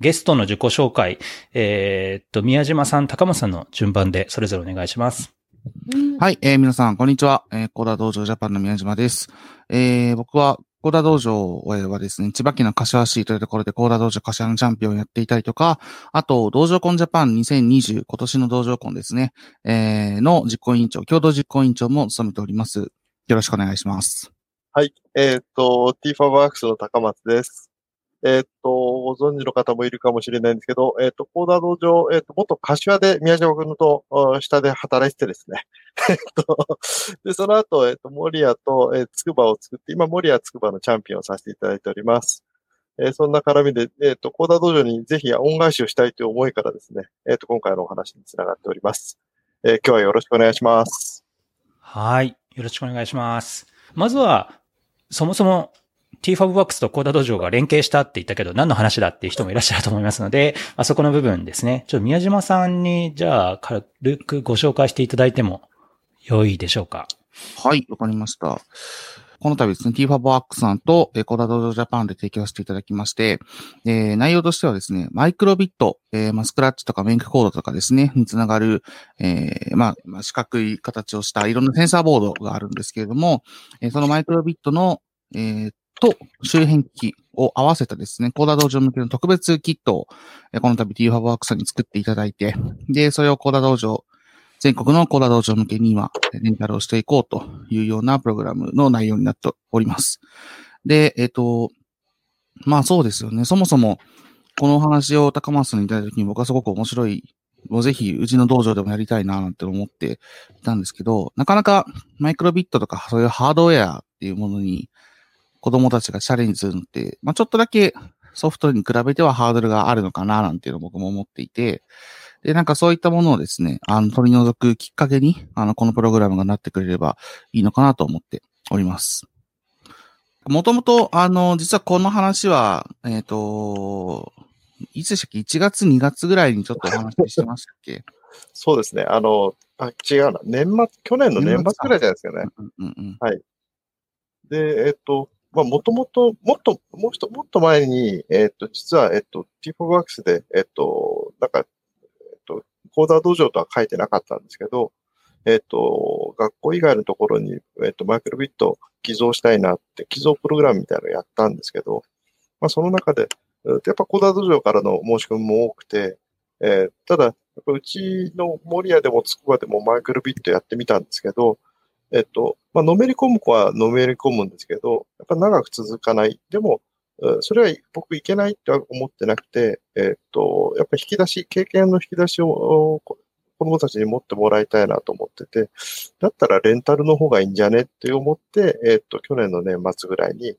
ゲストの自己紹介、えー、っと、宮島さん、高松さんの順番でそれぞれお願いします。はい、えー、皆さん、こんにちは。えー、コーダ道場ジャパンの宮島です。えー、僕は、コーダ道場はですね、千葉県の柏市というところでコーダ道場柏のチャンピオンをやっていたりとか、あと、道場コンジャパン2020、今年の道場コンですね、えー、の実行委員長、共同実行委員長も務めております。よろしくお願いします。はい、えっ、ー、と、ティーファワークスの高松です。えっ、と、ご存知の方もいるかもしれないんですけど、えっ、と、コーダー道場、えっ、と、元柏で宮島君と下で働いてですね。えっと、で、その後、えっと、森谷と、えー、つくばを作って、今、森谷つくばのチャンピオンをさせていただいております。えー、そんな絡みで、えっと、コーダー道場にぜひ恩返しをしたいという思いからですね、えっと、今回のお話につながっております。えー、今日はよろしくお願いします。はい。よろしくお願いします。まずは、そもそも TFABWORKS とコーダ道場が連携したって言ったけど、何の話だっていう人もいらっしゃると思いますので、あそこの部分ですね。ちょっと宮島さんに、じゃあ、軽くご紹介していただいても良いでしょうか？はい、わかりました。この度ですね、TFABWORKS さんと、えー、コーダ道場ジャパンで提供していただきまして、えー、内容としてはですね、マイクロビット、えー、まあ、スクラッチとかメイクコードとかですね、につながる、えー、まあ、まあ、四角い形をしたいろんなセンサーボードがあるんですけれども、えー、そのマイクロビットの、えー、と周辺機器を合わせたですね、コーダ道場向けの特別キットを、この度 t ファブワークさんに作っていただいて、で、それをコーダ道場、全国のコーダ道場向けに今、レンタルをしていこうというようなプログラムの内容になっております。で、えっ、ー、と、まあそうですよね。そもそも、このお話を高松さんにいただいた時に僕はすごく面白い、もうぜひうちの道場でもやりたいななんて思っていたんですけど、なかなかマイクロビットとかそういうハードウェアっていうものに子供たちがチャレンジするのって、まあ、ちょっとだけソフトに比べてはハードルがあるのかな、なんていうのを僕も思っていて、で、なんかそういったものをですね、あの、取り除くきっかけに、あの、このプログラムがなってくれればいいのかなと思っております。もともと、あの、実はこの話は、えっ、ー、と、いつでしたっけ ?1 月、2月ぐらいにちょっとお話ししてましたっけ？そうですね。あの、あ、違うな。年末、去年の年末ぐらいじゃないですかね。うんうんうん、はい。で、えっ、ー、と、まあ、もともと、もっと、もう一、もっと前に、えっ、と、実は、えっ、と、t 4 w o r k s で、えっ、と、なんか、えっ、と、コーダー道場とは書いてなかったんですけど、えっ、と、学校以外のところに、えっ、と、マイクロビット寄贈したいなって、寄贈プログラムみたいなのをやったんですけど、まあ、その中で、やっぱコーダー道場からの申し込みも多くて、えー、ただ、うちの森屋でもつくばでもマイクロビットやってみたんですけど、えっと、まあ、のめり込む子はのめり込むんですけど、やっぱ長く続かない。でも、それは僕いけないって思ってなくて、えっと、やっぱ引き出し、経験の引き出しを子供たちに持ってもらいたいなと思ってて、だったらレンタルの方がいいんじゃねって思って、えっと、去年の年末ぐらいに、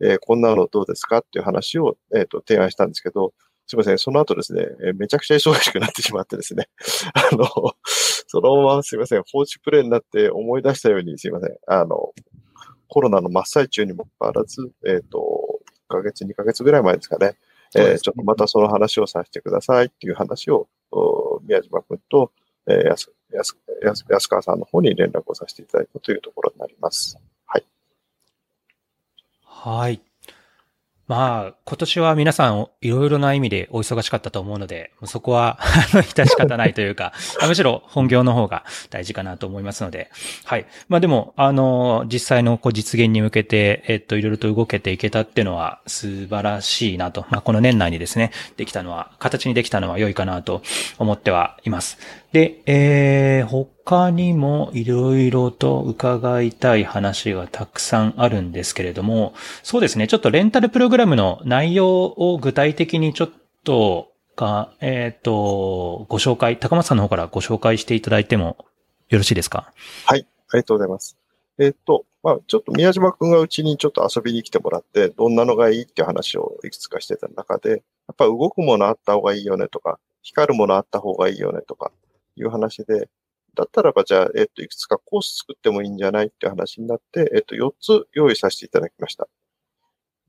えー、こんなのどうですかっていう話を、えっと、提案したんですけど、すみません。その後ですね、めちゃくちゃ忙しくなってしまってですね。あの、そのまますみません。放置プレイになって思い出したようにすみません。あの、コロナの真っ最中にもかかわらず、えっ、ー、と、1ヶ月、2ヶ月ぐらい前ですかね。えー、ちょっとまたその話をさせてくださいっていう話を、宮島君と、えー、安安安安川さんの方に連絡をさせていただいたというところになります。はい。はい。まあ、今年は皆さんいろいろな意味でお忙しかったと思うので、そこは、あの、致し方ないというか、むしろ本業の方が大事かなと思いますので、はい。まあでも、あの、実際のこう実現に向けて、えっと、いろいろと動けていけたっていうのは素晴らしいなと、まあこの年内にですね、できたのは、形にできたのは良いかなと思ってはいます。で、えー、他にもいろいろと伺いたい話がたくさんあるんですけれども、そうですね、ちょっとレンタルプログラムの内容を具体的にちょっと、か、えっ、ー、と、ご紹介、高松さんの方からご紹介していただいてもよろしいですか？はい、ありがとうございます。えっ、ー、と、まあ、ちょっと宮島くんがうちにちょっと遊びに来てもらって、どんなのがいいっていう話をいくつかしてた中で、やっぱ動くものあった方がいいよねとか、光るものあった方がいいよねとか、いう話で、だったらばじゃあ、えっと、いくつかコース作ってもいいんじゃないって話になって、えっと、4つ用意させていただきました。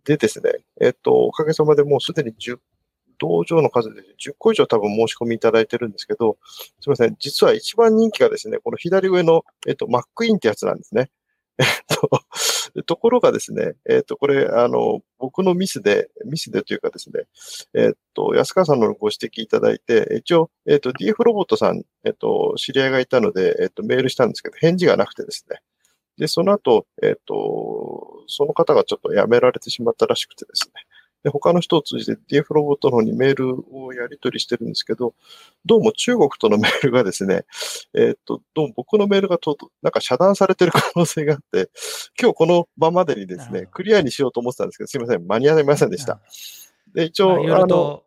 でですね、えっと、おかげさまでもうすでに10、道場の数で10個以上多分申し込みいただいてるんですけど、すみません、実は一番人気がですね、この左上の、えっと、マックインってやつなんですね。えっと、ところがですね、えっ、ー、と、これ、あの、僕のミスで、ミスでというかですね、えっ、ー、と、安川さんのご指摘いただいて、一応、えっ、ー、と、DF ロボットさん、えっ、と、知り合いがいたので、えっ、と、メールしたんですけど、返事がなくてですね。で、その後、えっ、と、その方がちょっと辞められてしまったらしくてですね。で、他の人を通じて DF ロボットの方にメールをやり取りしてるんですけど、どうも中国とのメールがですね、えー、っと、どうも僕のメールがとなんか遮断されてる可能性があって、今日この場までにですね、クリアにしようと思ってたんですけど、すいません、間に合いませんでした。で、一応、あの、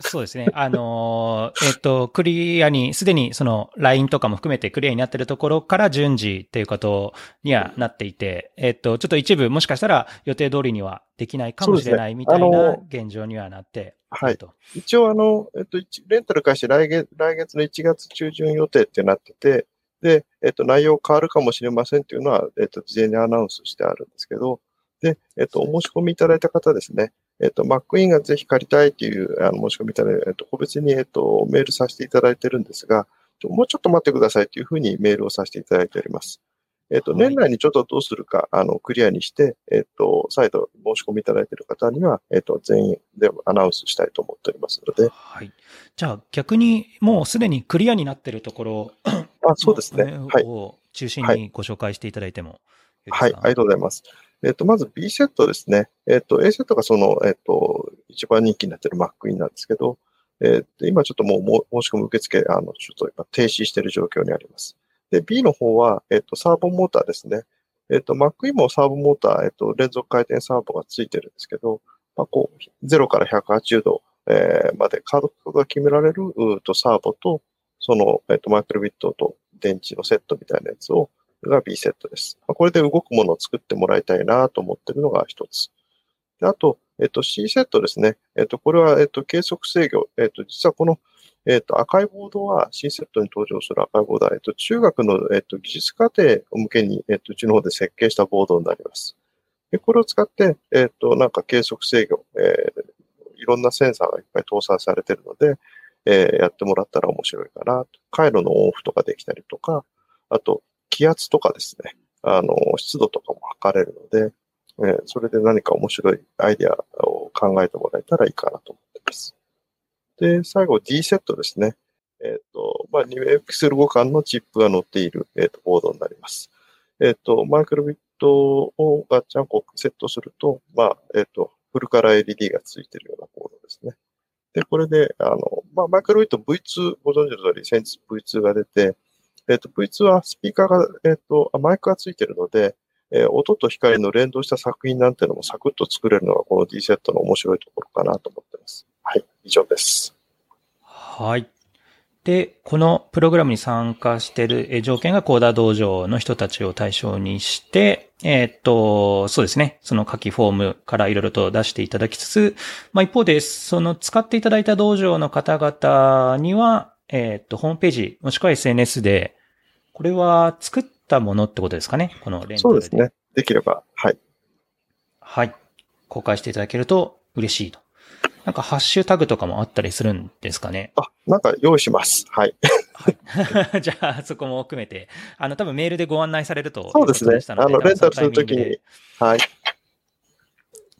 そうですね。あのー、えっ、と、クリアに、すでにその LINE とかも含めてクリアになってるところから順次っていうことにはなっていて、えっ、と、ちょっと一部もしかしたら予定通りにはできないかもしれないみたいな現状にはなって、はい。一応あの、えっ、と、レンタル開始来月、来月の1月中旬予定ってなってて、で、えっ、と、内容変わるかもしれませんっていうのは、えっ、と、事前にアナウンスしてあるんですけど、で、えっ、と、お申し込みいただいた方ですね、えっと、マックインがぜひ借りたいというあの申し込みいただいて、えっと、個別に、えっと、メールさせていただいてるんですが、もうちょっと待ってくださいというふうにメールをさせていただいております。えっと、年内にちょっとどうするか、あの、クリアにして、えっと、再度申し込みいただいている方には、えっと、全員でアナウンスしたいと思っておりますので。はい。じゃあ、逆にもうすでにクリアになっているところあ、そうですね。はい。を中心にご紹介していただいてもはい、ありがとうございます。えっ、と、まず B セットですね。えっ、と、A セットがその、えっ、と、一番人気になっている Mac インなんですけど、えっ、と、今ちょっともう申し込み受付、あの、ちょっと今停止している状況にあります。で、B の方は、えっ、と、サーボモーターですね。えっ、と、Mac インもサーボモーター、えっ、と、連続回転サーボがついてるんですけど、まあ、こう、0から180度、えー、までカードが決められるうとサーボと、その、えっ、と、マイクロビットと電池のセットみたいなやつを、が B セットです。これで動くものを作ってもらいたいなと思ってるのが一つ。あと、えっと、C セットですね。えっと、これは、えっと、計測制御。えっと、実はこの、えっと、赤いボードは C セットに登場する赤いボードは、えっと、中学の、えっと、技術課程を向けに、えっと、うちの方で設計したボードになります。で、これを使って、えっと、なんか計測制御、えー、いろんなセンサーがいっぱい搭載されているので、えー、やってもらったら面白いかな。回路のオンオフとかできたりとか、あと、気圧とかですね、あの、湿度とかも測れるので、えー、それで何か面白いアイデアを考えてもらえたらいいかなと思っています。で、最後 D セットですね。えっ、ー、と、まあ、2クセル互換のチップが載っている、えーと、ボードになります。えっ、ー、と、マイクロビットをガッチャンコセットすると、まあ、えっ、と、フルカラー LED がついているようなボードですね。で、これで、あの、まあ、マイクロビット V2、ご存知の通り、先日 V2 が出て、えっ、ー、と、V2 はスピーカーが、えっ、ー、と、マイクがついてるので、えー、音と光の連動した作品なんてのもサクッと作れるのがこの D セットの面白いところかなと思ってます。はい、以上です。はい。で、このプログラムに参加している条件がコーダー道場の人たちを対象にして、えっ、と、そうですね。その書きフォームからいろいろと出していただきつつ、まあ一方で、その使っていただいた道場の方々には、えっ、と、ホームページ、もしくは SNS で、これは作ったものってことですかね？このレンタルで。そうですね。できれば、はい。はい。公開していただけると嬉しいと。なんかハッシュタグとかもあったりするんですかね？あ、なんか用意します。はい。はい、じゃあ、そこも含めて、あの、多分メールでご案内されるとそうですね。あの、レンタルするときに。はい。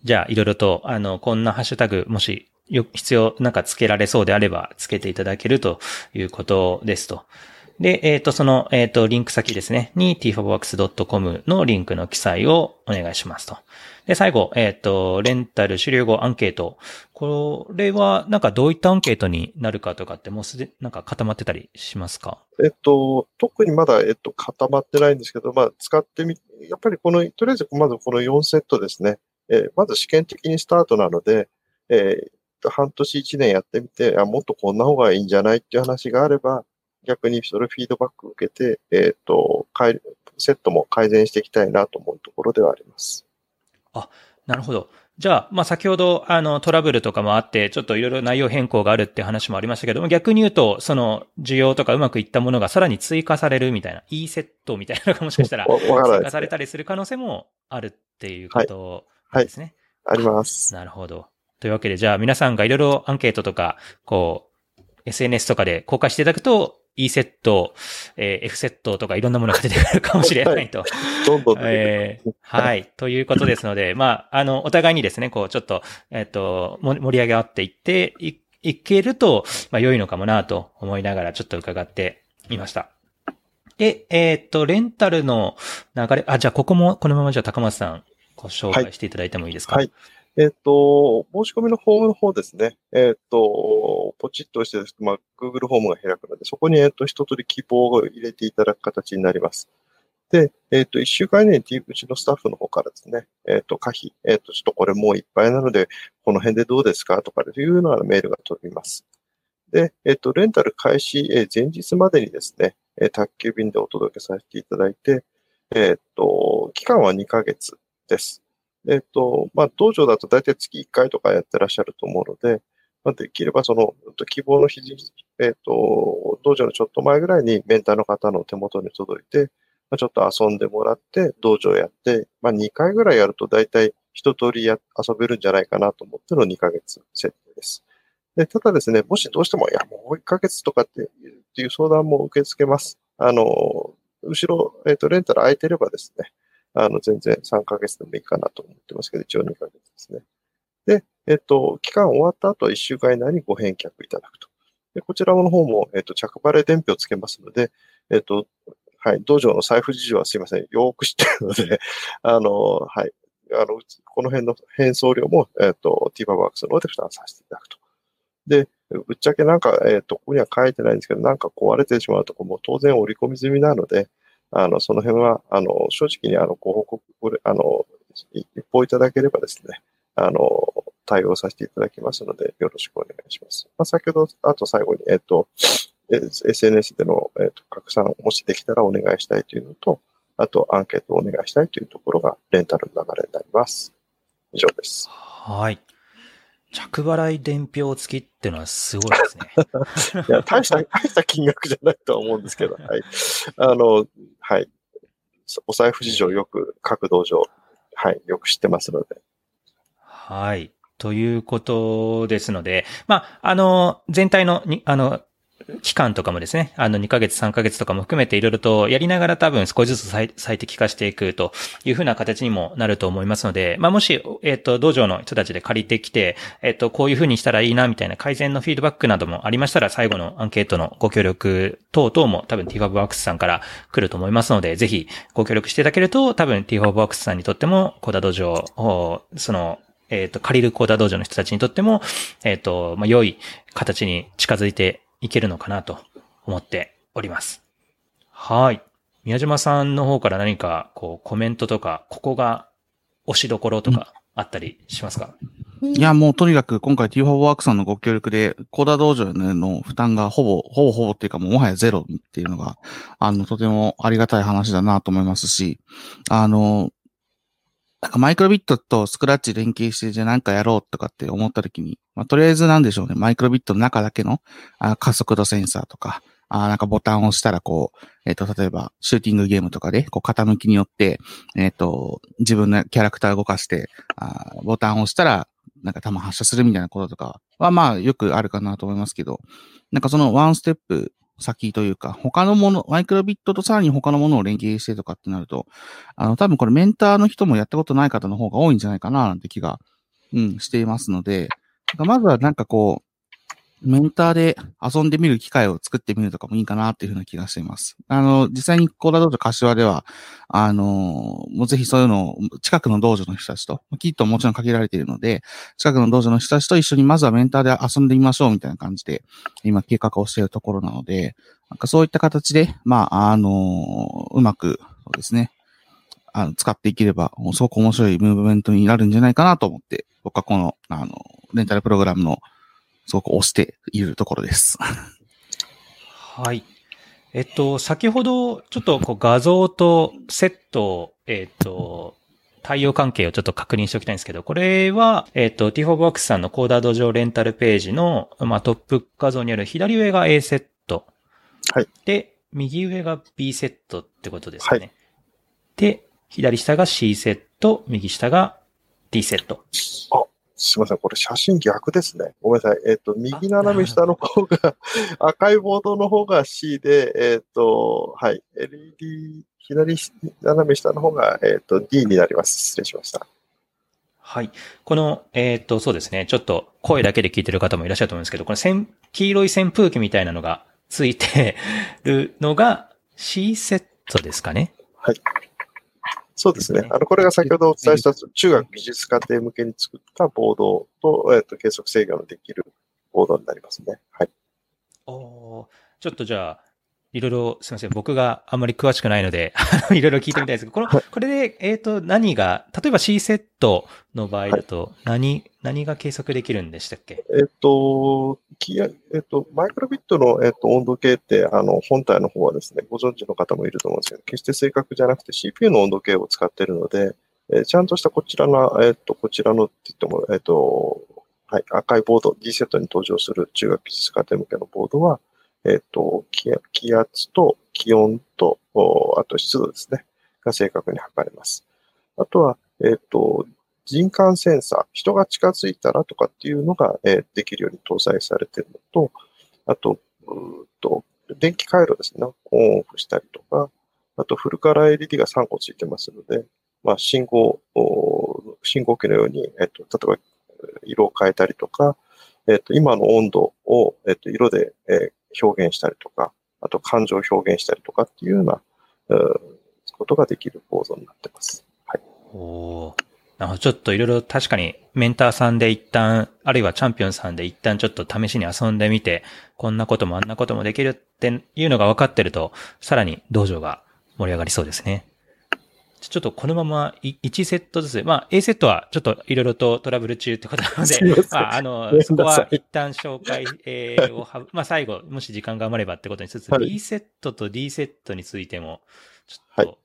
じゃあ、いろいろと、あの、こんなハッシュタグ、もしよ、必要、なんか付けられそうであれば付けていただけるということですと。で、えっ、ー、と、その、えっ、ー、と、リンク先ですね、に tfabworks.com のリンクの記載をお願いしますと。で、最後、えっ、ー、と、レンタル終了後アンケート。これは、なんかどういったアンケートになるかとかってもうすで、なんか固まってたりしますか？えっと、特にまだ、えっと、固まってないんですけど、まあ、使ってみ、やっぱりこの、とりあえずまずこの4セットですね。え、まず試験的にスタートなので、え、半年一年やってみて、あ、もっとこんな方がいいんじゃないっていう話があれば、逆にそれフィードバック受けて、えっ、ー、と、セットも改善していきたいなと思うところではあります。あ、なるほど。じゃあ、まあ、先ほど、あの、トラブルとかもあって、ちょっといろいろ内容変更があるって話もありましたけども、逆に言うと、その、需要とかうまくいったものがさらに追加されるみたいな、E セットみたいなのがもしかしたら、追加されたりする可能性もあるっていうことですね。はい、はい、あります。なるほど。というわけで、じゃあ皆さんがいろいろアンケートとか、こう、SNS とかで公開していただくと、E セット、えー、F セットとかいろんなものが出てくるかもしれないと。どんどんえー、はい。ということですので、まあ、あの、お互いにですね、こう、ちょっと、えっ、ー、と、盛り上げ合っていって、い、いけると、まあ、良いのかもなと思いながらちょっと伺っていました。で、えっ、ー、と、レンタルの流れ、あ、じゃあここもこのままじゃあ高松さんご紹介していただいてもいいですか？はい。はい、えっ、ー、と、申し込みのフォームの方ですね。えっ、ー、と、ポチッと押してまあ、Google フォームが開くので、そこに、えっ、と、一通り希望を入れていただく形になります。で、えっ、と、一週間以内にうちのスタッフの方からですね、えっ、と、可否、えっ、と、ちょっとこれもういっぱいなので、この辺でどうですかとかというようなメールが飛びます。で、えっ、と、レンタル開始、え前日までにですね、え宅急便でお届けさせていただいて、えっ、と、期間は2ヶ月です。えっ、と、まあ、道場だと大体月1回とかやってらっしゃると思うので、まあ、できればその、希望の日、えっ、と、道場のちょっと前ぐらいにメンターの方の手元に届いて、まあ、ちょっと遊んでもらって、道場やって、まあ、2回ぐらいやると大体一通りや遊べるんじゃないかなと思っての2ヶ月設定です。で、ただですね、もしどうしても、いや、もう1ヶ月とかってっていう相談も受け付けます。あの、後ろ、えっ、ー、と、レンタル空いてればですね、あの、全然3ヶ月でもいいかなと思ってますけど、一応2ヶ月ですね。で、えっ、と、期間終わった後は1週間以内にご返却いただくと。で、こちらの方も、えっ、と、着払い伝票つけますので、えっ、と、はい、道場の財布事情はすいません、よく知ってるので、あの、はい、あの、この辺の返送料も、えっ、と、ティーバーワークスの方で負担させていただくと。で、ぶっちゃけなんか、えっ、と、ここには書いてないんですけど、なんか壊れてしまうとこも当然織り込み済みなので、あの、その辺は、あの、正直にあの、ご報告、あの、一報いただければですね、あの、対応させていただきますので、よろしくお願いします。まあ、先ほど、あと最後に、えっ、ー、と、SNS での、えーと、拡散をもしできたらお願いしたいというのと、あとアンケートをお願いしたいというところがレンタルの流れになります。以上です。はい。着払い伝票付きっていうのはすごいですね。いや、大した、大した金額じゃないとは思うんですけど、はい。あの、はい。お財布事情よく、各道場、はい、よく知ってますので。はい。ということですので、まあ、あの、全体のに、あの、期間とかもですね、あの2ヶ月3ヶ月とかも含めていろいろとやりながら多分少しずつ最適化していくというふうな形にもなると思いますので、まあもし、えっ、ー、と、道場の人たちで借りてきて、えっ、ー、と、こういうふうにしたらいいなみたいな改善のフィードバックなどもありましたら最後のアンケートのご協力等々も多分 TFABWORKS さんから来ると思いますので、ぜひご協力していただけると多分 TFABWORKS さんにとってもコーダ道場を、その、えっ、ー、と、借りるコーダ道場の人たちにとっても、えっ、と、まあ、良い形に近づいていけるのかなと思っております。はい。宮島さんの方から何かこうコメントとか、ここが押しどころとかあったりしますか、いや、もうとにかく今回 T4 ワークさんのご協力で、コーダ道場の負担がほぼ、ほぼほぼっていうかもうもはやゼロっていうのが、あの、とてもありがたい話だなと思いますし、あの、なんかマイクロビットとスクラッチ連携してじゃあなんかやろうとかって思った時に、まあ、とりあえずなんでしょうね、マイクロビットの中だけのあ加速度センサーとか、あなんかボタンを押したらこう、えっ、ー、と、例えば、シューティングゲームとかで、こう、傾きによって、えっ、ー、と、自分のキャラクター動かして、あボタンを押したら、なんか弾発射するみたいなこととかは、まあ、よくあるかなと思いますけど、なんかそのワンステップ先というか、他のもの、マイクロビットとさらに他のものを連携してとかってなると、あの、多分これメンターの人もやったことない方の方が多いんじゃないかな、なんて気が、うん、していますので、まずはなんかこうメンターで遊んでみる機会を作ってみるとかもいいかなっていうふうな気がしています。あの、実際にコーダ道場柏では、あの、もうぜひそういうのを近くの道場の人たちと、きっともちろん限られているので、近くの道場の人たちと一緒にまずはメンターで遊んでみましょうみたいな感じで、今計画をしているところなので、なんかそういった形で、まあ、あの、うまく、そうですね、あの、使っていければ、すごく面白いムーブメントになるんじゃないかなと思って、僕はこの、あの、レンタルプログラムのすごく押しているところです。はい。えっと、先ほど、ちょっとこう画像とセット、えっと、対応関係をちょっと確認しておきたいんですけど、これは、えっ、と、T4Box さんのコーダード上レンタルページの、まあ、トップ画像にある左上が A セット。はい。で、右上が B セットってことですね。はい。で、左下が C セット、右下が D セット。あ、すみません、これ写真逆ですね。ごめんなさい。えっ、ー、と、右斜め下の方が、赤いボードの方が C で、えっ、ー、と、はい、LED、左斜め下の方が、えっ、ー、と、D になります。失礼しました。はい。この、えっ、と、そうですね。ちょっと声だけで聞いてる方もいらっしゃると思うんですけど、この黄色い扇風機みたいなのがついてるのが C セットですかね。はい。そうですね。あの、これが先ほどお伝えした中学技術課程向けに作ったボードと、えっ、と、計測制御のできるボードになりますね。はい。おちょっとじゃあ、いろいろ、すみません。僕があんまり詳しくないのでいろいろ聞いてみたいですけど、この、これで、えっ、ー、と、何が、例えば C セットの場合だと何、はい、何が計測できるんでしたっけ？えっ、ー、と、えっ、ー、と、マイクロビットの、えっと温度計って、あの、本体の方はですね、ご存知の方もいると思うんですけど、決して正確じゃなくて CPU の温度計を使っているので、えちゃんとしたこちらの、えっ、と、こちらのって言っても、えっ、と、はい、赤いボード、D セットに登場する中学技術課程向けのボードは、えっ、と、気圧と気温と、あと湿度ですね、が正確に測れます。あとは、えっ、と、人感センサー、人が近づいたらとかっていうのが、えー、できるように搭載されているのと、あと、うと電気回路ですね、オンオフしたりとか、あとフルカラー LED が3個ついてますので、まあ、信号、信号機のように、えっと、例えば色を変えたりとか、えっと、今の温度を、えっと、色で、え表現したりとか、あと感情を表現したりとかっていうような、うことができる構造になってます。はい。おちょっといろいろ確かにメンターさんで一旦、あるいはチャンピオンさんで一旦ちょっと試しに遊んでみて、こんなこともあんなこともできるっていうのが分かってると、さらに道場が盛り上がりそうですね。ちょっとこのまま1セットずつ、まあ A セットはちょっといろいろとトラブル中ってことなので、まああの、そこは一旦紹介、えー、をは、まあ最後、もし時間が余ればってことにしつつ、はい、B セットと D セットについても、ちょっと、はい。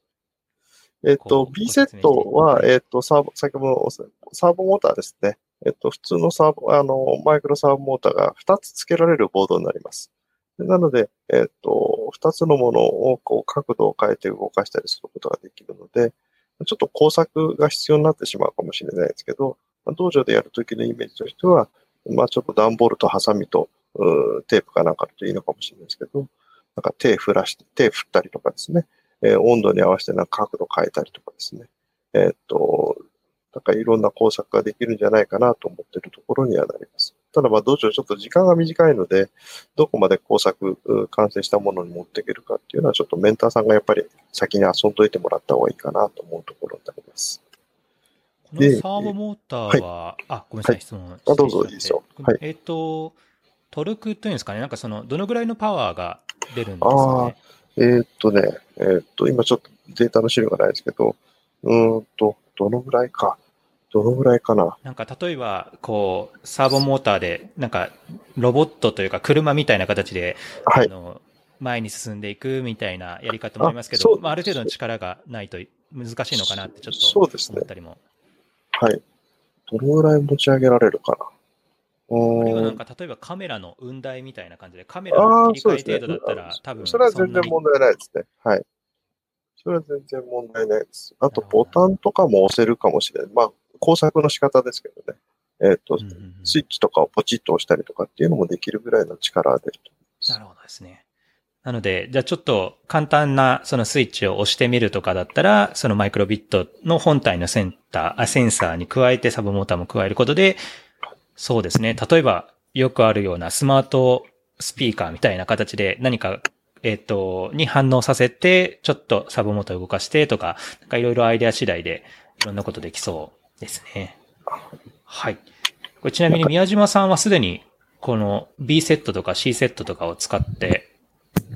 えっ、と、B セットは、えっ、と、サーボ、先ほどサーボモーターですね。えっ、と、普通のサーボ、あの、マイクロサーボモーターが2つ付けられるボードになります。なので、えっ、と、2つのものをこう角度を変えて動かしたりすることができるので、ちょっと工作が必要になってしまうかもしれないですけど、道場でやるときのイメージとしては、まあちょっと段ボールとハサミとテープかなんかだといいのかもしれないですけど、なんか手振らして、手振ったりとかですね、えー、温度に合わせてなんか角度変えたりとかですね。えー、っと、なんかいろんな工作ができるんじゃないかなと思っているところにはなります。ただまあ道場ちょっと時間が短いので、どこまで工作、完成したものに持っていけるかっていうのはちょっとメンターさんがやっぱり先に遊んどいてもらった方がいいかなと思うところになります。このサーボモーターは、はい、あ、ごめんなさい、質問、どうぞいいですよ。はい、えっ、ー、と、トルクというんですかね、なんかその、どのぐらいのパワーが出るんですかね？えー、っとね、えー、っと、今ちょっとデータの資料がないですけど、うんと、どのぐらいか。どのぐらいかな？なんか例えば、こう、サーボモーターで、なんか、ロボットというか車みたいな形で、はい、あの、前に進んでいくみたいなやり方もありますけど、あまあ、ある程度の力がないと難しいのかなってちょっと思ったりも。はい。どのぐらい持ち上げられるかな？あるいはなんか、例えばカメラの雲台みたいな感じで、カメラの切り替え程度だったら、多分それは全然問題ないですね。はい。それは全然問題ないです。あと、ボタンとかも押せるかもしれない。まあ、工作の仕方ですけどね。えっ、ー、と、うんうんうん、スイッチとかをポチッと押したりとかっていうのもできるぐらいの力が出ると思います。なるほどですね。なので、じゃあちょっと簡単なそのスイッチを押してみるとかだったら、そのマイクロビットの本体のセンター、あセンサーに加えてサブモーターも加えることで、そうですね。例えば、よくあるようなスマートスピーカーみたいな形で何か、えっ、ー、と、に反応させて、ちょっとサブモーター動かしてとか、なんかいろいろアイデア次第でいろんなことできそうですね。はい。これちなみに宮島さんはすでにこの B セットとか C セットとかを使って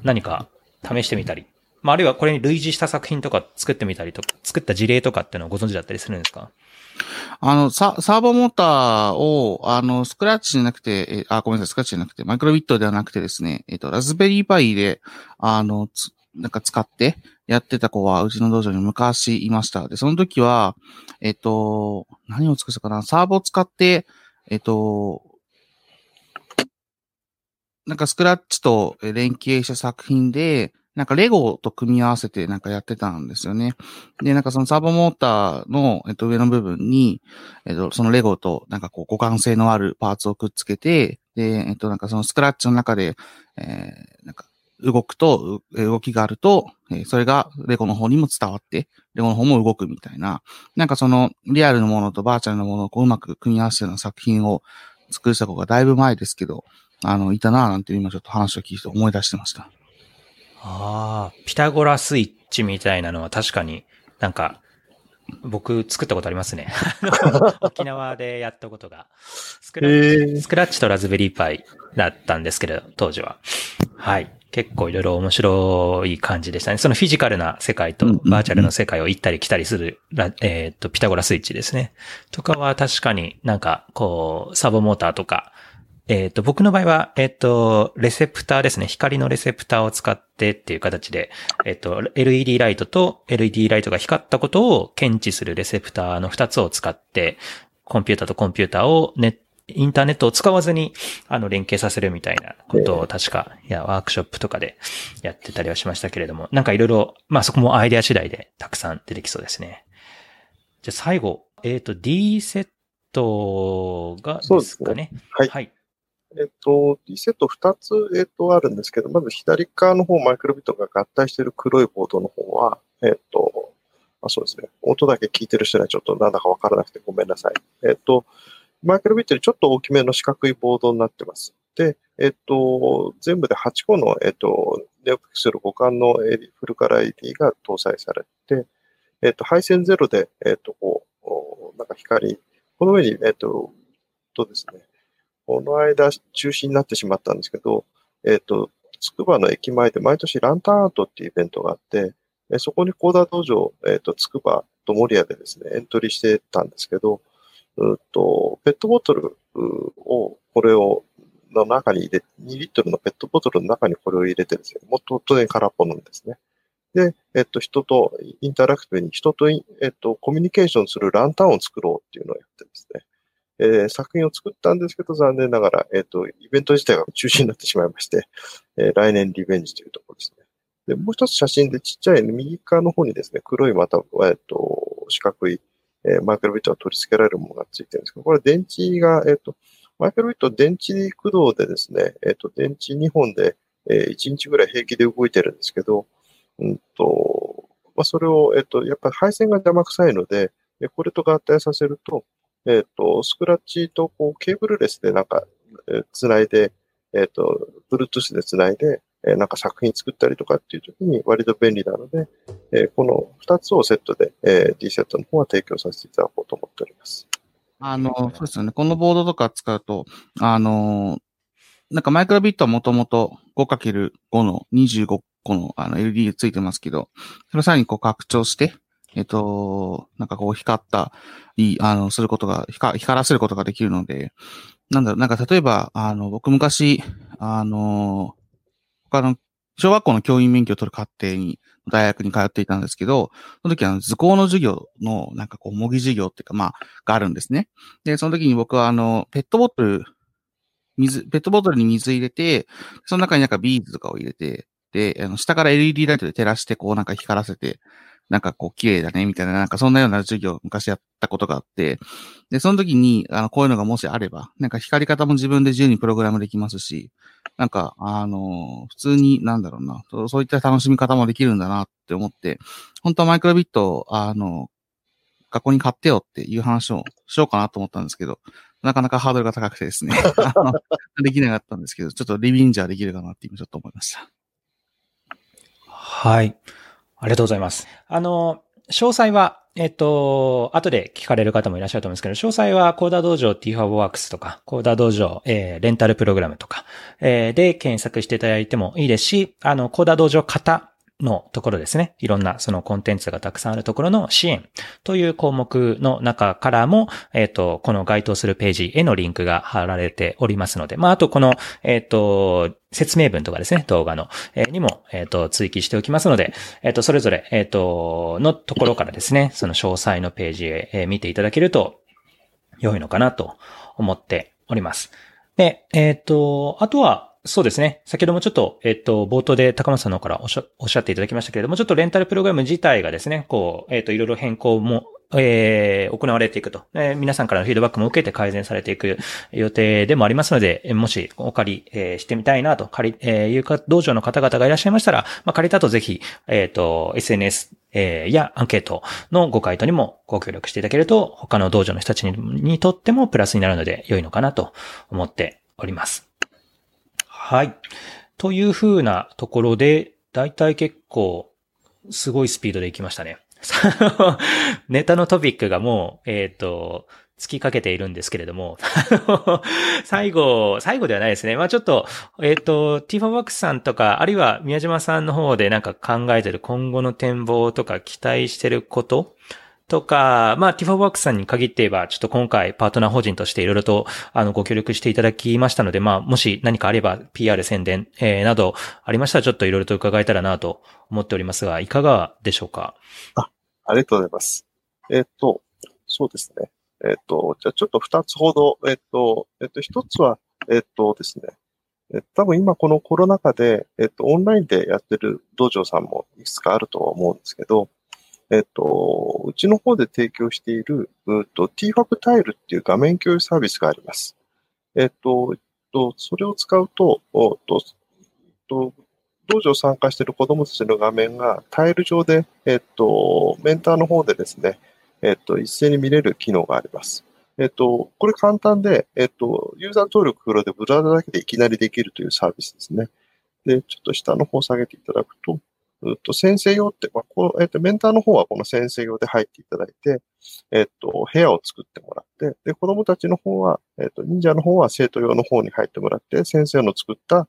何か試してみたり、まあ、あるいはこれに類似した作品とか作ってみたりとか、作った事例とかっていうのをご存知だったりするんですか？あの、ササーボモーターを、あの、スクラッチじゃなくて、えあ、ごめんなさい、スクラッチじゃなくて、マイクロビットではなくてですね、えっ、と、ラズベリーパイで、あの、つ、なんか使ってやってた子は、うちの道場に昔いました。で、その時は、えっ、と、何を作ったかな？サーボを使って、えっ、と、なんかスクラッチと連携した作品で、なんかレゴと組み合わせてなんかやってたんですよね。で、なんかそのサーボモーターの、えっと、上の部分に、えっと、そのレゴとなんかこう互換性のあるパーツをくっつけて、で、えっと、なんかそのスクラッチの中で、えー、なんか動くと、動きがあると、それがレゴの方にも伝わって、レゴの方も動くみたいな、なんかそのリアルのものとバーチャルのものをこううまく組み合わせるような作品を作りした子がだいぶ前ですけど、あの、いたなぁなんて今ちょっと話を聞いて思い出してました。ああ、ピタゴラスイッチみたいなのは確かになんか僕作ったことありますね。沖縄でやったことがスクラッチ。スクラッチとラズベリーパイだったんですけど、当時は。はい。結構いろいろ面白い感じでしたね。そのフィジカルな世界とバーチャルの世界を行ったり来たりする、えっ、と、ピタゴラスイッチですね。とかは確かになんか、こう、サボモーターとか、えっ、ー、と、僕の場合は、えっ、ー、と、レセプターですね。光のレセプターを使ってっていう形で、えっ、ー、と、LED ライトと LED ライトが光ったことを検知するレセプターの2つを使って、コンピューターとコンピューターをネインターネットを使わずに、あの、連携させるみたいなことを確か、いや、ワークショップとかでやってたりはしましたけれども、なんかいろいろ、まあそこもアイデア次第でたくさん出てきそうですね。じゃあ最後、えっ、と、D セットがですかね。はい。はいえっと、D セット2つ、えっと、あるんですけど、まず左側の方、マイクロビットが合体している黒いボードの方は、えっと、あそうですね。音だけ聞いてる人にはちょっとなんだかわからなくてごめんなさい。えっと、マイクロビットよりちょっと大きめの四角いボードになってます。で、えっと、全部で8個の、えっと、ネオピクセル互換のフルカラー LED が搭載されて、えっと、配線ゼロで、えっと、こう、なんか光、この上に、えっと、とですね、この間中止になってしまったんですけど、えっ、と、つくばの駅前で毎年ランタンアートっていうイベントがあって、そこにコーダ道場、えっ、と、つくばと守谷でですね、エントリーしてたんですけど、うとペットボトルを、これを、の中に入れ、2リットルのペットボトルの中にこれを入れてですね、もっと当然空っぽなんですね。で、えっと、人とインタラクティブに、人と、えっと、コミュニケーションするランタンを作ろうっていうのをやってですね。えー、作品を作ったんですけど、残念ながら、えっ、と、イベント自体が中止になってしまいまして、えー、来年リベンジというところですね。で、もう一つ写真でちっちゃい、右側の方にですね、黒いまた、えっ、と、四角い、えマイクロビットが取り付けられるものがついてるんですけど、これ電池が、えっ、と、マイクロビット電池駆動でですね、えっ、と、電池2本で、え1日ぐらい平気で動いてるんですけど、うんと、まあ、それを、えっ、と、やっぱり配線が邪魔くさいので、これと合体させると、えっ、と、スクラッチとこうケーブルレスでなんか、えー、つないで、えっ、と、Bluetooth でつないで、えー、なんか作品作ったりとかっていう時に割と便利なので、えー、この2つをセットで、えー、D セットの方は提供させていただこうと思っております。あの、そうですよね。このボードとか使うと、あの、なんかマイクロビットはもともと 5×5 の25個のあの LED ついてますけど、それをさらにこう拡張して、えっと、なんかこう光った、いい、あの、することが、光らせることができるので、なんだろう、なんか例えば、あの、僕昔、あの、あの、小学校の教員免許を取る過程に、大学に通っていたんですけど、その時あの図工の授業の、なんかこう、模擬授業っていうか、まあ、があるんですね。で、その時に僕はあの、ペットボトル、水、ペットボトルに水入れて、その中になんかビーズとかを入れて、で、あの、下から LED ライトで照らして、こうなんか光らせて、なんかこう、綺麗だね、みたいな、なんかそんなような授業を昔やったことがあって、で、その時に、あの、こういうのがもしあれば、なんか光り方も自分で自由にプログラムできますし、なんか、あの、普通に、なんだろうな、そういった楽しみ方もできるんだなって思って、本当はマイクロビット、あの、学校に買ってよっていう話をしようかなと思ったんですけど、なかなかハードルが高くてですね、できなかったんですけど、ちょっとリビンジャーできるかなって今ちょっと思いました。はい。ありがとうございます。あの、詳細は、えっと、後で聞かれる方もいらっしゃると思うんですけど、詳細はコーダ道場 TFABWorks とか、コーダ道場、えー、レンタルプログラムとか、えー、で検索していただいてもいいですし、あの、コーダ道場型のところですね。いろんなそのコンテンツがたくさんあるところの支援という項目の中からも、えっ、ー、と、この該当するページへのリンクが貼られておりますので、まあ、あとこの、えっ、ー、と、説明文とかですね、動画の、えー、にも、えっ、と、追記しておきますので、えっ、と、それぞれ、えっ、と、のところからですね、その詳細のページへ、え見ていただけると良いのかなと思っております。で、えっ、と、あとは、そうですね。先ほどもちょっと、えっと、冒頭で高松さんの方からおっしゃおっしゃっていただきましたけれども、ちょっとレンタルプログラム自体がですね、こう、えっと、いろいろ変更も、えー、行われていくと、えー、皆さんからのフィードバックも受けて改善されていく予定でもありますので、もしお借り、えー、してみたいなと、借り、えー、いうか、道場の方々がいらっしゃいましたら、まあ、借りたとぜひ、えっ、ー、と、SNS、えー、やアンケートのご回答にもご協力していただけると、他の道場の人たちににとってもプラスになるので良いのかなと思っております。はい。というふうなところで、だいたい結構、すごいスピードで行きましたね。ネタのトピックがもう、えっ、ー、と、尽きかけているんですけれども、最後、最後ではないですね。まあちょっと、えっ、ー、と、 TFabWorks さんとか、あるいは宮島さんの方でなんか考えてる今後の展望とか期待してることとか、まあ、 TFabWorks さんに限って言えば、ちょっと今回パートナー法人としていろいろと、あの、ご協力していただきましたので、まあ、もし何かあれば PR 宣伝、えー、などありましたら、ちょっといろいろと伺えたらなと思っておりますが、いかがでしょうか？あ、ありがとうございます。えっ、と、そうですね。えっ、と、じゃあちょっと二つほど、えっ、と、えっ、と、一つは、えっ、とですね、え多分今このコロナ禍で、えっと、オンラインでやってる道場さんもいくつかあるとは思うんですけど、えっと、うちの方で提供している、うと TFAB タイルっていう画面共有サービスがあります。えっと、とそれを使うと、おとと道場参加している子供たちの画面がタイル上で、えっと、メンターの方でですね、えっと、一斉に見れる機能があります。えっと、これ簡単で、えっと、ユーザー登録不要でブラウザだけでいきなりできるというサービスですね。で、ちょっと下の方下げていただくと、うと先生用って、まあこうえっ、と、メンターの方はこの先生用で入っていただいて、えっ、と、部屋を作ってもらって、で、子供たちの方は、えっ、と、忍者の方は生徒用の方に入ってもらって、先生の作った、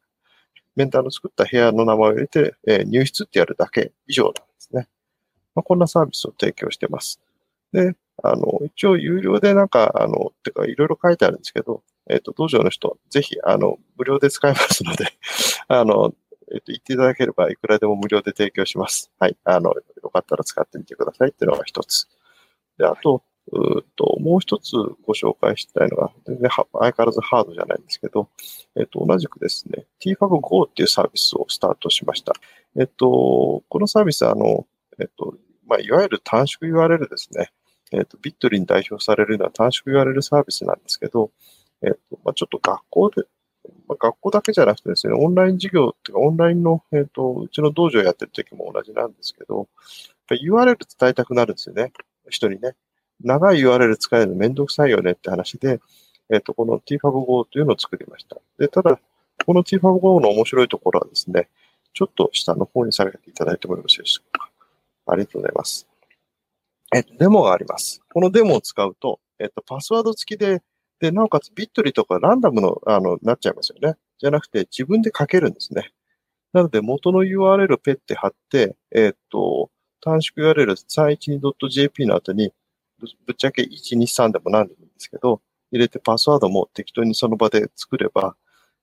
メンターの作った部屋の名前を入れて、え入室ってやるだけ以上なんですね。まあ、こんなサービスを提供してます。で、あの、一応有料でなんか、あの、てかいろいろ書いてあるんですけど、えっ、と、道場の人、ぜひ、あの、無料で使えますので あの、えっ、と、言っていただければいくらでも無料で提供します。はい。あの、よかったら使ってみてくださいっていうのが一つ。で、あと、うと、もう一つご紹介したいのが、全然相変わらずハードじゃないんですけど、えっと、同じくですね、TFAB Go っていうサービスをスタートしました。えっと、このサービス、あの、えっと、まあ、いわゆる短縮 URL ですね。えっと、ビットリーに代表されるような短縮 URL サービスなんですけど、えっと、まあ、ちょっと学校で、まあ、学校だけじゃなくてですね、オンライン授業っていうか、オンラインの、えっ、ー、と、うちの道場やってる時も同じなんですけど、URL 伝えたくなるんですよね。人にね。長い URL 使えるのめんどくさいよねって話で、えっ、ー、と、この TFABGO というのを作りました。で、ただ、この TFABGO の面白いところはですね、ちょっと下の方に下げていただいてもよろしいでしょうか。ありがとうございます。えっと、デモがあります。このデモを使うと、えっと、パスワード付きでで、なおかつビットリとかランダムの、あの、なっちゃいますよね。じゃなくて自分で書けるんですね。なので元の URL をペッて貼って、えっ、と、短縮 URL 312.jp の後に、ぶっちゃけ123でも何でもいいんですけど、入れてパスワードも適当にその場で作れば、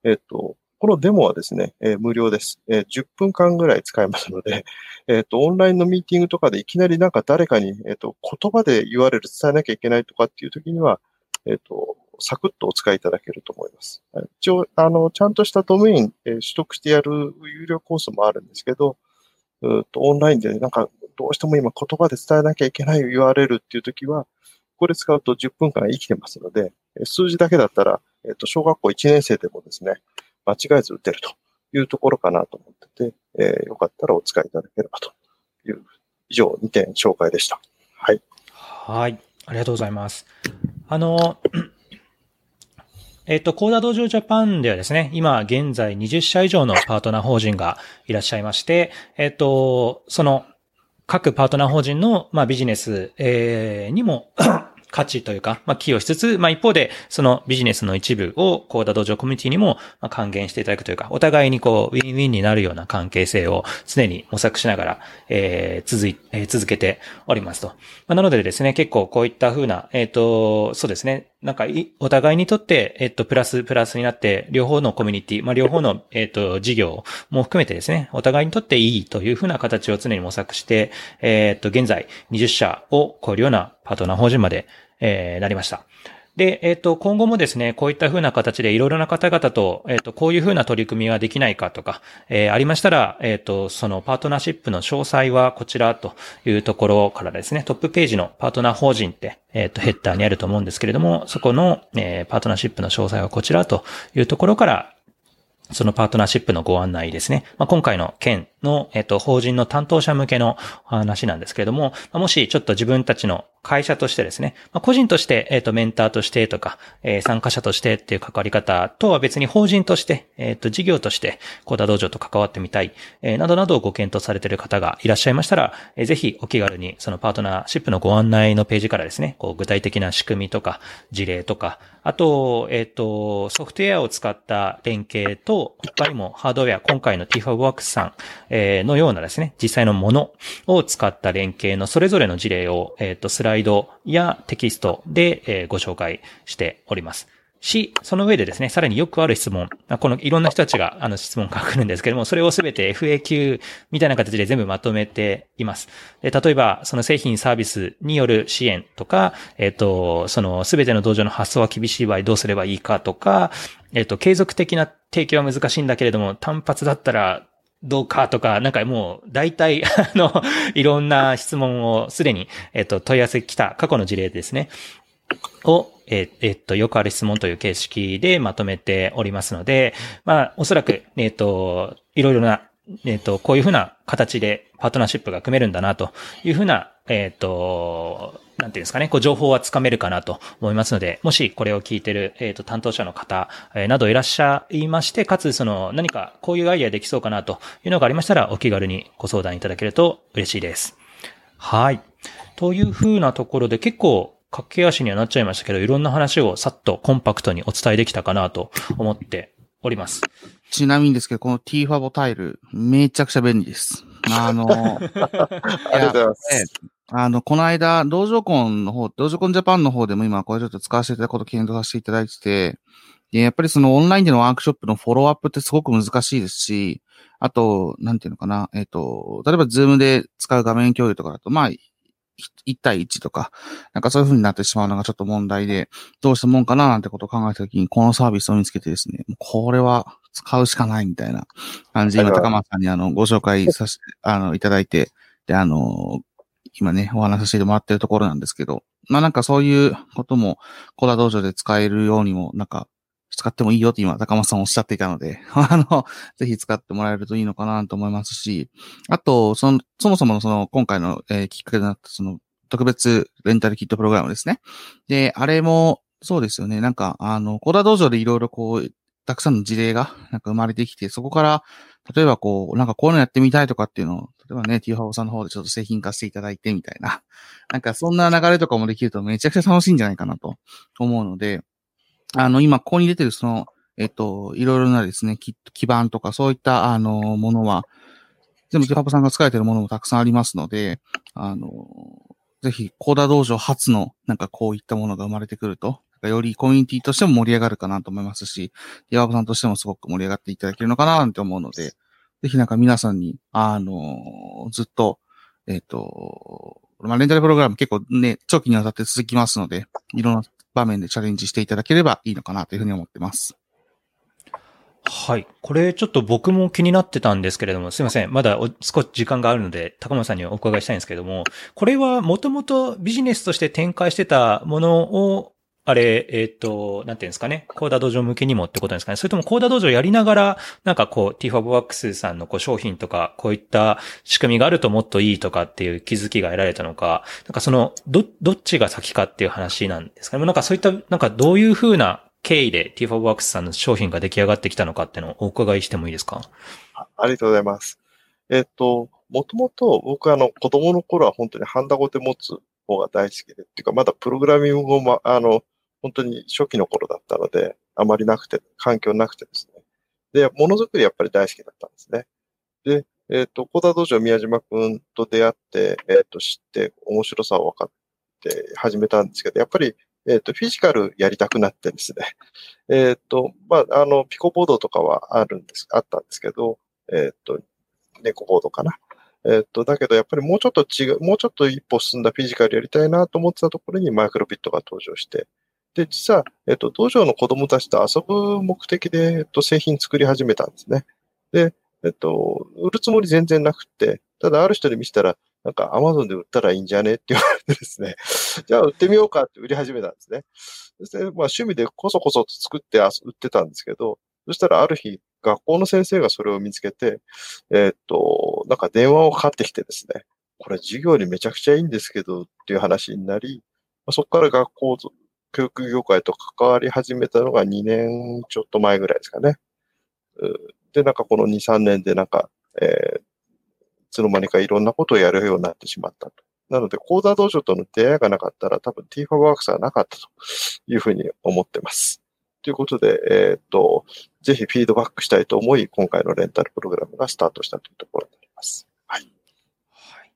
えっ、と、このデモはですね、えー、無料です、えー、10分間ぐらい使えますので、えっ、と、オンラインのミーティングとかでいきなりなんか誰かに、えっ、と、言葉で URL 伝えなきゃいけないとかっていう時には、えっ、と、サクッとお使いいただけると思います。一応、あの、ちゃんとしたドメイン、えー、取得してやる有料コースもあるんですけど、うとオンラインでなんかどうしても今言葉で伝えなきゃいけない URL っていう時は、これ使うと10分間生きてますので、数字だけだったら、えっ、ー、と、小学校1年生でもですね、間違えず打てるというところかなと思ってて、えー、よかったらお使いいただければという、以上2点紹介でした。はい。はい。ありがとうございます。あの、えっと、コーダ道場ジャパンではですね、今現在20社以上のパートナー法人がいらっしゃいまして、えっと、その各パートナー法人の、まあ、ビジネス、えー、にも 価値というか、まあ、寄与しつつ、まあ、一方で、そのビジネスの一部を、コーダ道場コミュニティにも、ま、還元していただくというか、お互いにこう、ウィンウィンになるような関係性を常に模索しながら、えー、続い、えー、続けておりますと。まあ、なのでですね、結構こういった風な、えっ、ー、と、そうですね、なんか、お互いにとって、えっ、と、プラス、プラスになって、両方のコミュニティ、まあ、両方の、えっ、と、事業も含めてですね、お互いにとっていいというふうな形を常に模索して、えっ、と、現在20社を超えるようなパートナー法人まで、えー、なりました。で、えっ、ー、と、今後もですね、こういった風な形でいろいろな方々と、えっ、ー、と、こういう風な取り組みができないかとか、えー、ありましたら、えっ、と、そのパートナーシップの詳細はこちらというところからですね、トップページのパートナー法人って、えっ、と、ヘッダーにあると思うんですけれども、そこの、えパートナーシップの詳細はこちらというところから、そのパートナーシップのご案内ですね。まあ、今回の件の、えっと、法人の担当者向けの話なんですけれども、もしちょっと自分たちの会社としてですね、まあ、個人として、えっ、と、メンターとしてとか、えー、参加者としてっていう関わり方とは別に法人として、えっ、と、事業として、コーダ道場と関わってみたい、えー、などなどをご検討されている方がいらっしゃいましたら、えー、ぜひお気軽にそのパートナーシップのご案内のページからですね、こう、具体的な仕組みとか、事例とか、あと、えっ、と、ソフトウェアを使った連携と、他にもハードウェア、今回の TFABWORKS さん、えー、のようなですね、実際のものを使った連携のそれぞれの事例を、えっ、と、スライドやテキストで、ご紹介しております。し、その上でですね、さらによくある質問、このいろんな人たちがあの質問を書くんですけども、それをすべて FAQ みたいな形で全部まとめています。で例えば、その製品サービスによる支援とか、えっ、と、そのすべての道場の発送は厳しい場合どうすればいいかとか、えっ、と、継続的な提供は難しいんだけれども、単発だったらどうかとか、なんかもう、大体、あの、いろんな質問をすでに、えっと、問い合わせ来た過去の事例ですね。を、ええっと、よくある質問という形式でまとめておりますので、まあ、おそらく、えっと、いろいろな、えっと、こういうふうな形でパートナーシップが組めるんだな、というふうな、えっと、なんていうんですかね、こう情報はつかめるかなと思いますので、もしこれを聞いてる、えっ、ー、と、担当者の方、えー、などいらっしゃいまして、かつその何かこういうアイデアできそうかなというのがありましたら、お気軽にご相談いただけると嬉しいです。はい。というふうなところで結構駆け足にはなっちゃいましたけど、いろんな話をさっとコンパクトにお伝えできたかなと思っております。ちなみにですけど、この T ファボタイル、めちゃくちゃ便利です。あの、ありがとうございます。あの、この間、道場コンの方、道場コンジャパンの方でも今、これちょっと使わせていただくこと検討させていただいてて、で、やっぱりそのオンラインでのワークショップのフォローアップってすごく難しいですし、あと、なんていうのかな、えっ、ー、と、例えばズームで使う画面共有とかだと、まあ、1対1とか、なんかそういう風になってしまうのがちょっと問題で、どうしたもんかななんてことを考えたときに、このサービスを見つけてですね、これは使うしかないみたいな感じで、今、高松さんにあの、ご紹介させて、あの、いただいて、で、あの、今ね、お話しさせてもらってるところなんですけど、まあなんかそういうことも、コダ道場で使えるようにも、なんか、使ってもいいよって今、高松さんおっしゃっていたので、あの、ぜひ使ってもらえるといいのかなと思いますし、あと、その、そもそものその、今回の、えー、きっかけになったその、特別レンタルキットプログラムですね。で、あれも、そうですよね。なんか、あの、コーダ道場でいろいろこう、たくさんの事例が、なんか生まれてきて、そこから、例えばこう、なんかこういうのやってみたいとかっていうのを、例えばね、ティーハオさんの方でちょっと製品化していただいてみたいな。なんかそんな流れとかもできるとめちゃくちゃ楽しいんじゃないかなと思うので、あの、今ここに出てるその、えっと、いろいろなですね、基盤とかそういった、あの、ものは、全部ティーハオさんが使えてるものもたくさんありますので、あの、ぜひ、コーダ道場初の、なんかこういったものが生まれてくると、よりコミュニティとしても盛り上がるかなと思いますし、岩尾さんとしてもすごく盛り上がっていただけるのかなって思うので、ぜひなんか皆さんに、あのずっと、えっ、ー、と、まあ、レンタルプログラム結構ね、長期にわたって続きますので、いろんな場面でチャレンジしていただければいいのかなというふうに思ってます。はい。これちょっと僕も気になってたんですけれども、すいません。まだ少し時間があるので、高松さんにお伺いしたいんですけれども、これはもともとビジネスとして展開してたものをあれ、えっ、ー、と、なんていうんですかね。 CoderDojo 向けにもってことですかね。それとも CoderDojo やりながら、なんかこう、 TFabWorks さんのこう商品とか、こういった仕組みがあるともっといいとかっていう気づきが得られたのか、なんかその、ど、どっちが先かっていう話なんですかね。なんかそういった、なんかどういうふうな経緯で TFabWorks さんの商品が出来上がってきたのかっていうのをお伺いしてもいいですか？ありがとうございます。えっ、と、もともと僕あの子供の頃は本当にハンダゴテ持つ方が大好きで、っていうかまだプログラミングも、あの、本当に初期の頃だったので、あまりなくて、環境なくてですね。で、ものづくりやっぱり大好きだったんですね。で、えっ、ー、と、コダ道場宮島くんと出会って、えっ、ー、と、知って面白さを分かって始めたんですけど、やっぱり、えっ、ー、と、フィジカルやりたくなってですね。えっと、まあ、あの、ピコボードとかはあるんです、あったんですけど、えっと、猫ボードかな。えっと、だけどやっぱりもうちょっと違う、もうちょっと一歩進んだフィジカルやりたいなと思ってたところにマイクロビットが登場して、で、実は、えっと、道場の子供たちと遊ぶ目的で、えっと、製品作り始めたんですね。で、えっと、売るつもり全然なくって、ただある人に見せたら、なんかアマゾンで売ったらいいんじゃねって言われてですね、じゃあ売ってみようかって売り始めたんですね。そして、まあ趣味でこそこそと作って売ってたんですけど、そしたらある日、学校の先生がそれを見つけて、え、っと、なんか電話をかかってきてですね、これ授業にめちゃくちゃいいんですけどっていう話になり、そこから学校、教育業界と関わり始めたのが2年ちょっと前ぐらいですかね。で、なんかこの2、3年でなんか、えー、いつの間にかいろんなことをやるようになってしまったと。なので、講座道場との出会いがなかったら多分 t ファワークスはなかったというふうに思ってます。ということで、えっ、と、ぜひフィードバックしたいと思い、今回のレンタルプログラムがスタートしたというところになります。はい。はい。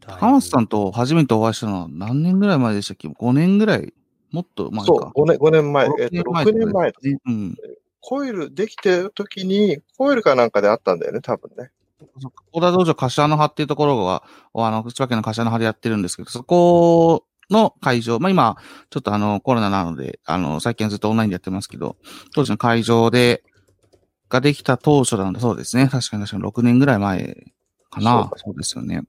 高松さんと初めてお会いしたのは何年ぐらい前でしたっけ ?5 年ぐらいもっと前か。そう、5年、5年前。えっ、と、6年前です、ね。うん。コイルできてる時に、コイルかなんかであったんだよね、多分ね。小田道場柏の葉っていうところが、あの、千葉県の柏の葉でやってるんですけど、そこの会場、まあ今、ちょっとあの、コロナなので、あの、最近はずっとオンラインでやってますけど、当時の会場で、ができた当初なんだそうですね。確かに確かに6年ぐらい前かな。そうそうですよね。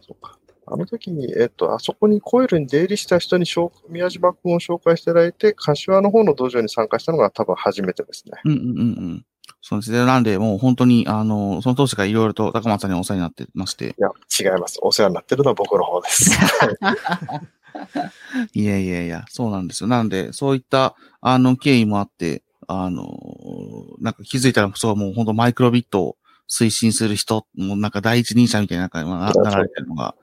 そうか。あの時に、えっと、あそこにコイルに出入りした人に宮島君を紹介していただいて、柏の方の道場に参加したのが多分初めてですね。うんうんうんうん。そうですね。なんで、もう本当に、あの、その当時からいろいろと高松さんにお世話になってまして。いや、違います。お世話になってるのは僕の方です。いやいやいや、そうなんですよ。なんで、そういった、あの、経緯もあって、あの、なんか気づいたら、そう、もう本当マイクロビットを推進する人、もうなんか第一人者みたいな、な なられてるのが、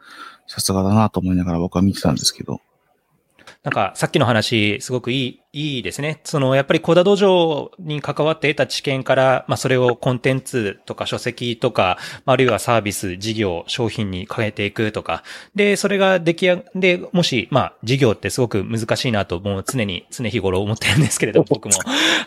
さすがだなと思いながら僕は見てたんですけど。なんか、さっきの話、すごくいい、いいですね。その、やっぱりコダ道場に関わって得た知見から、まあ、それをコンテンツとか書籍とか、あるいはサービス、事業、商品に変えていくとか。で、それが出来上で、もし、まあ、事業ってすごく難しいなと、もう常に、常日頃思ってるんですけれど、僕も。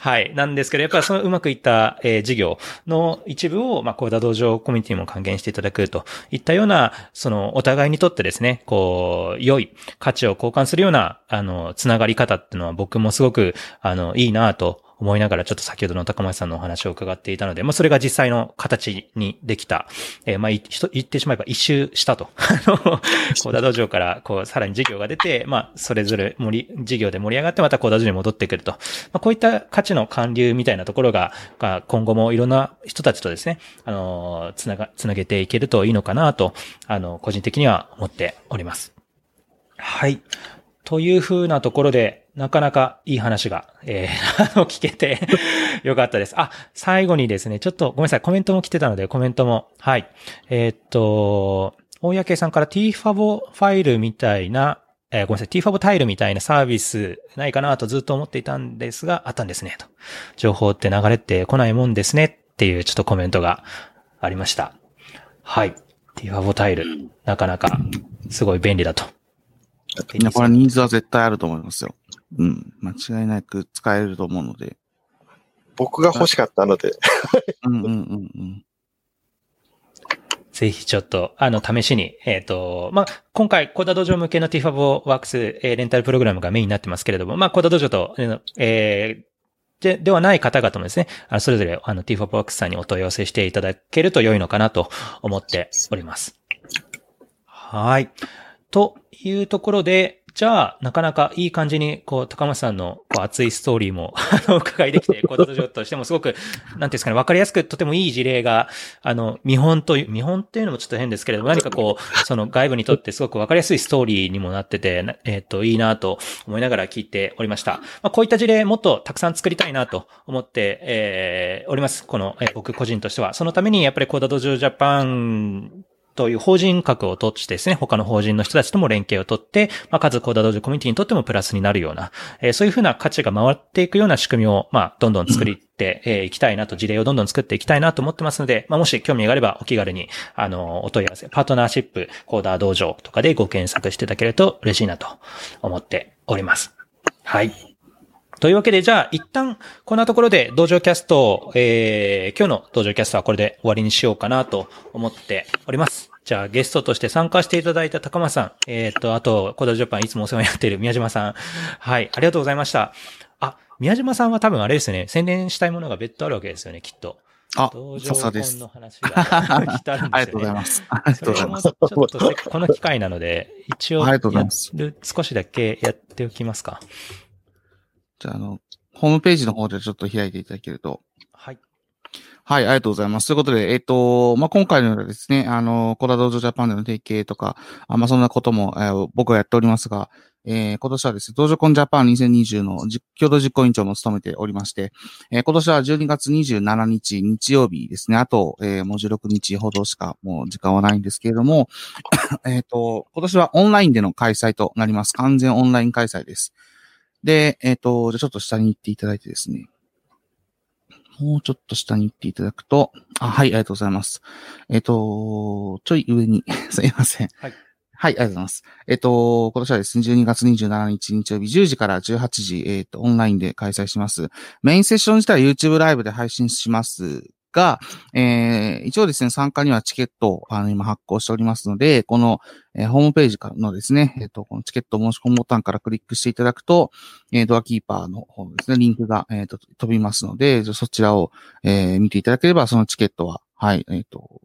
はい。なんですけど、やっぱりそのうまくいった、えー、事業の一部を、まあ、コダ道場コミュニティも還元していただくといったような、その、お互いにとってですね、こう、良い価値を交換するような、あの、つながり方っていうのは僕もすごく、あの、いいなと思いながらちょっと先ほどの高松さんのお話を伺っていたので、まあそれが実際の形にできた、えー、まあ言ってしまえば一周したと。あの、コーダ道場からこうさらに事業が出て、まあそれぞれ盛り、事業で盛り上がってまたコーダ道場に戻ってくると。まあこういった価値の還流みたいなところが、今後もいろんな人たちとですね、あの、つなが、つなげていけるといいのかなと、あの、個人的には思っております。はい。というふうなところで、なかなかいい話が、えー、あの、聞けて よかったです。あ、最後にですね、ちょっとごめんなさい、コメントも来てたので、コメントも、はい。えー、っと、大焼さんから tfab ファイルみたいな、えー、ごめんなさい、tfab タイルみたいなサービスないかなとずっと思っていたんですが、あったんですね、と。情報って流れてこないもんですね、っていうちょっとコメントがありました。はい。tfab タイル、なかなかすごい便利だとみんなこれニーズは絶対あると思いますよ。うん。間違いなく使えると思うので。僕が欲しかったので。うんうんうんうん。ぜひちょっと、あの、試しに、えっ、ー、と、まあ、今回、コーダ道場向けの TFAB ワークス、えー、レンタルプログラムがメインになってますけれども、まあ、コーダ道場と、えー、で、ではない方々もですね、あのそれぞれ、あの、TFAB ワークスさんにお問い合わせしていただけると良いのかなと思っております。はい。というところで、じゃあ、なかなかいい感じに、こう、高松さんの、こう、熱いストーリーも、あの、伺いできて、コード上としてもすごく、なんていうんですかね、わかりやすく、とてもいい事例が、あの、見本という、見本っていうのもちょっと変ですけれども、何かこう、その外部にとってすごくわかりやすいストーリーにもなってて、えっ、ー、と、いいなと思いながら聞いておりました。まあ、こういった事例、もっとたくさん作りたいなと思って、えー、おります。この、えー、僕個人としては。そのために、やっぱりコーダドジョジャパンという法人格をとしてですね、他の法人の人たちとも連携をとって、まあ、数コーダ道場コミュニティにとってもプラスになるような、えー、そういうふうな価値が回っていくような仕組みを、まあ、どんどん作りてい、えー、きたいなと、事例をどんどん作っていきたいなと思ってますので、まあ、もし興味があればお気軽に、あの、お問い合わせ、パートナーシップ、コーダー道場とかでご検索していただけると嬉しいなと思っております。はい。というわけで、じゃあ、一旦、こんなところで、道場キャスト、えー、今日の道場キャストはこれで終わりにしようかなと思っております。じゃあ、ゲストとして参加していただいた高松さん、えっ、ー、と、あと、コードジャパンいつもお世話になっている宮島さん。はい、ありがとうございました。あ、宮島さんは多分あれですね、宣伝したいものが別途あるわけですよね、きっと。あ、さすがです。の話があるんですよ、ね、ありがとうございます。ありがとうございます。ちょっとこの機会なので、一応。少しだけやっておきますか。じゃあ、あの、ホームページの方でちょっと開いていただけると。はい。はい、ありがとうございます。ということで、えっ、ー、と、まあ、今回のようなですね、あの、コラドージョジャパンでの提携とか、あまあ、そんなことも、えー、僕はやっておりますが、えー、今年はですね、道場コンジャパン2020の共同実行委員長も務めておりまして、えー、今年は12月27日日曜日ですね、あと、えー、もう16日ほどしかもう時間はないんですけれども、えっと、今年はオンラインでの開催となります。完全オンライン開催です。で、えっ、ー、と、じゃちょっと下に行っていただいてですね。もうちょっと下に行っていただくと、あ、はい、ありがとうございます。えっ、ー、と、ちょい上に、すいません。はい。はい、ありがとうございます。えっ、ー、と、今年はですね、12月27日日曜日10時から18時、えっ、ー、と、オンラインで開催します。メインセッション自体は YouTube ライブで配信しますが、えー、一応ですね、参加にはチケットをあの今発行しておりますので、この、えー、ホームページからのですね、えっ、ー、と、このチケット申し込むボタンからクリックしていただくと、えー、ドアキーパーの方ですね、リンクが、えー、と飛びますので、そちらを、えー、見ていただければ、そのチケットは、はい、えっ、ー、と、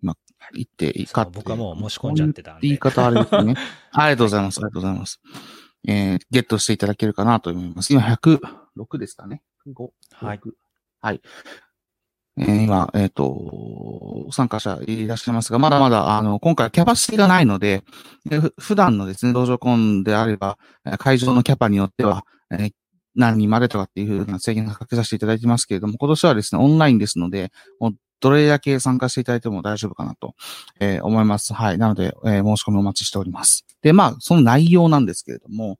ま行っていいか僕はもう申し込んじゃってたんで。言い方あれですね。ありがとうございます。ありがとうございます。えー、ゲットしていただけるかなと思います。今106ですかね。5。はい。はい。え、今、えっ、ー、と、参加者いらっしゃいますが、まだまだ、あの、今回キャパシティがないので、で普段のですね、道場コンであれば、会場のキャパによっては、えー、何人までとかっていうふうな制限がかけさせていただいてますけれども、今年はですね、オンラインですので、もうどれだけ参加していただいても大丈夫かなと、えー、思います。はい。なので、えー、申し込みお待ちしております。で、まあ、その内容なんですけれども、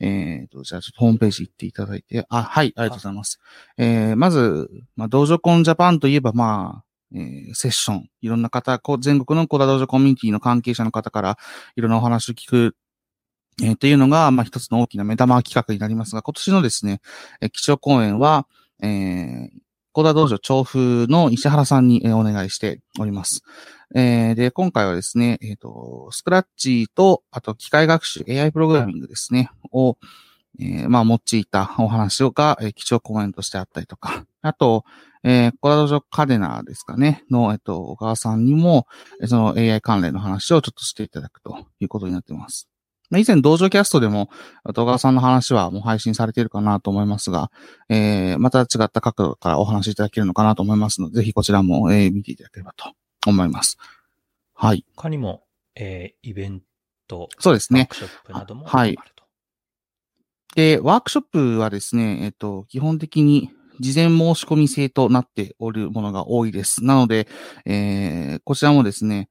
えっ、ー、と、じゃあホームページ行っていただいて、あ、はい、ありがとうございます。えー、まず、まあ、道場コンジャパンといえば、まあ、えー、セッション、いろんな方、こう全国のコダ道場コミュニティの関係者の方から、いろんなお話を聞く、えー、というのが、まあ、一つの大きな目玉企画になりますが、今年のですね、えー、基調講演は、えー、コダ道場調布の石原さんにお願いしております。えー、で、今回はですね、えっ、ー、と、スクラッチと、あと機械学習、AI プログラミングですね、を、えー、まあ、用いたお話が、えー、基調コメントしてあったりとか、あと、えー、コラドジョカデナですかね、の、えっ、と、小川さんにも、その AI 関連の話をちょっとしていただくということになっています。以前、道場キャストでも、戸川さんの話はもう配信されているかなと思いますが、えー、また違った角度からお話しいただけるのかなと思いますので、ぜひこちらも、えー、見ていただければと思います。はい。他にも、えー、イベント、そうですね。ワークショップなどもはい。で、ワークショップはですね、えっ、と、基本的に事前申し込み制となっておるものが多いです。なので、えー、こちらもですね、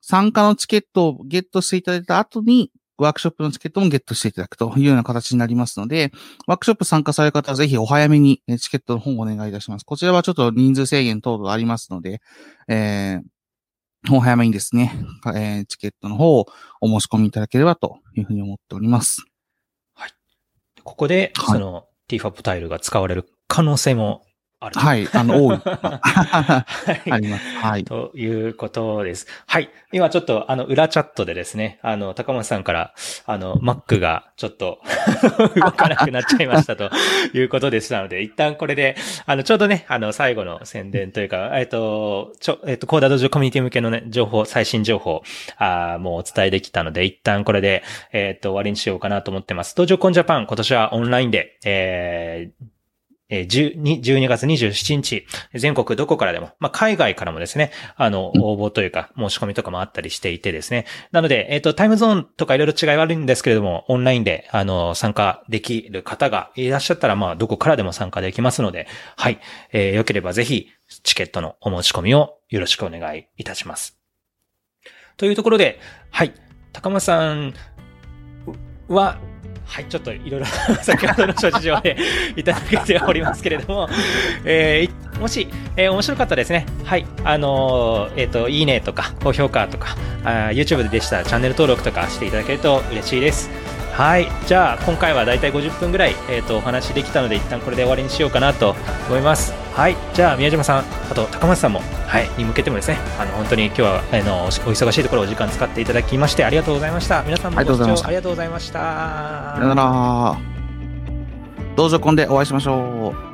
参加のチケットをゲットしていただいた後に、ワークショップのチケットもゲットしていただくというような形になりますので、ワークショップ参加される方はぜひお早めにチケットの方をお願いいたします。こちらはちょっと人数制限等々ありますので、えー、お早めにですね、えー、チケットの方をお申し込みいただければというふうに思っております。はい。ここで、その TFAP タイルが使われる可能性もある。はい、あの、多 い。はい、あります。はい。ということです。はい。今ちょっと、あの、裏チャットでですね、あの、高松さんから、あの、Mac がちょっと 動かなくなっちゃいましたと いうことでしたので、一旦これで、あの、ちょうどね、あの、最後の宣伝というか、えっと、ちょ、えっと、コーダドジョコミュニティ向けのね、情報、最新情報、あもうお伝えできたので、一旦これで、えっと、終わりにしようかなと思ってます。道場コンジャパン、今年はオンラインで、えー、12月27日、全国どこからでも、まあ、海外からもですね、あの、応募というか、申し込みとかもあったりしていてですね。なので、えっ、ー、と、タイムゾーンとかいろいろ違いはあるんですけれども、オンラインで、あの、参加できる方がいらっしゃったら、まあ、どこからでも参加できますので、はい。えー、よければぜひ、チケットのお申し込みをよろしくお願いいたします。というところで、はい。高間さんは、はい、ちょっといろいろ 先ほどの諸事情で いただけておりますけれども、えー、もし、えー、面白かったですね。はい、あのー、えっ、と、いいねとか、高評価とか、あ YouTube でしたらチャンネル登録とかしていただけると嬉しいです。はい、じゃあ今回はだいたい50分ぐらい、えーと、とお話できたので一旦これで終わりにしようかなと思います。はい。じゃあ、宮島さん、あと高松さんも、はい、に向けてもですね、あの、本当に今日は、あの、お忙しいところお時間使っていただきまして、ありがとうございました。皆さんもご視聴ありがとうございました。さよなら。道場コンでお会いしましょう。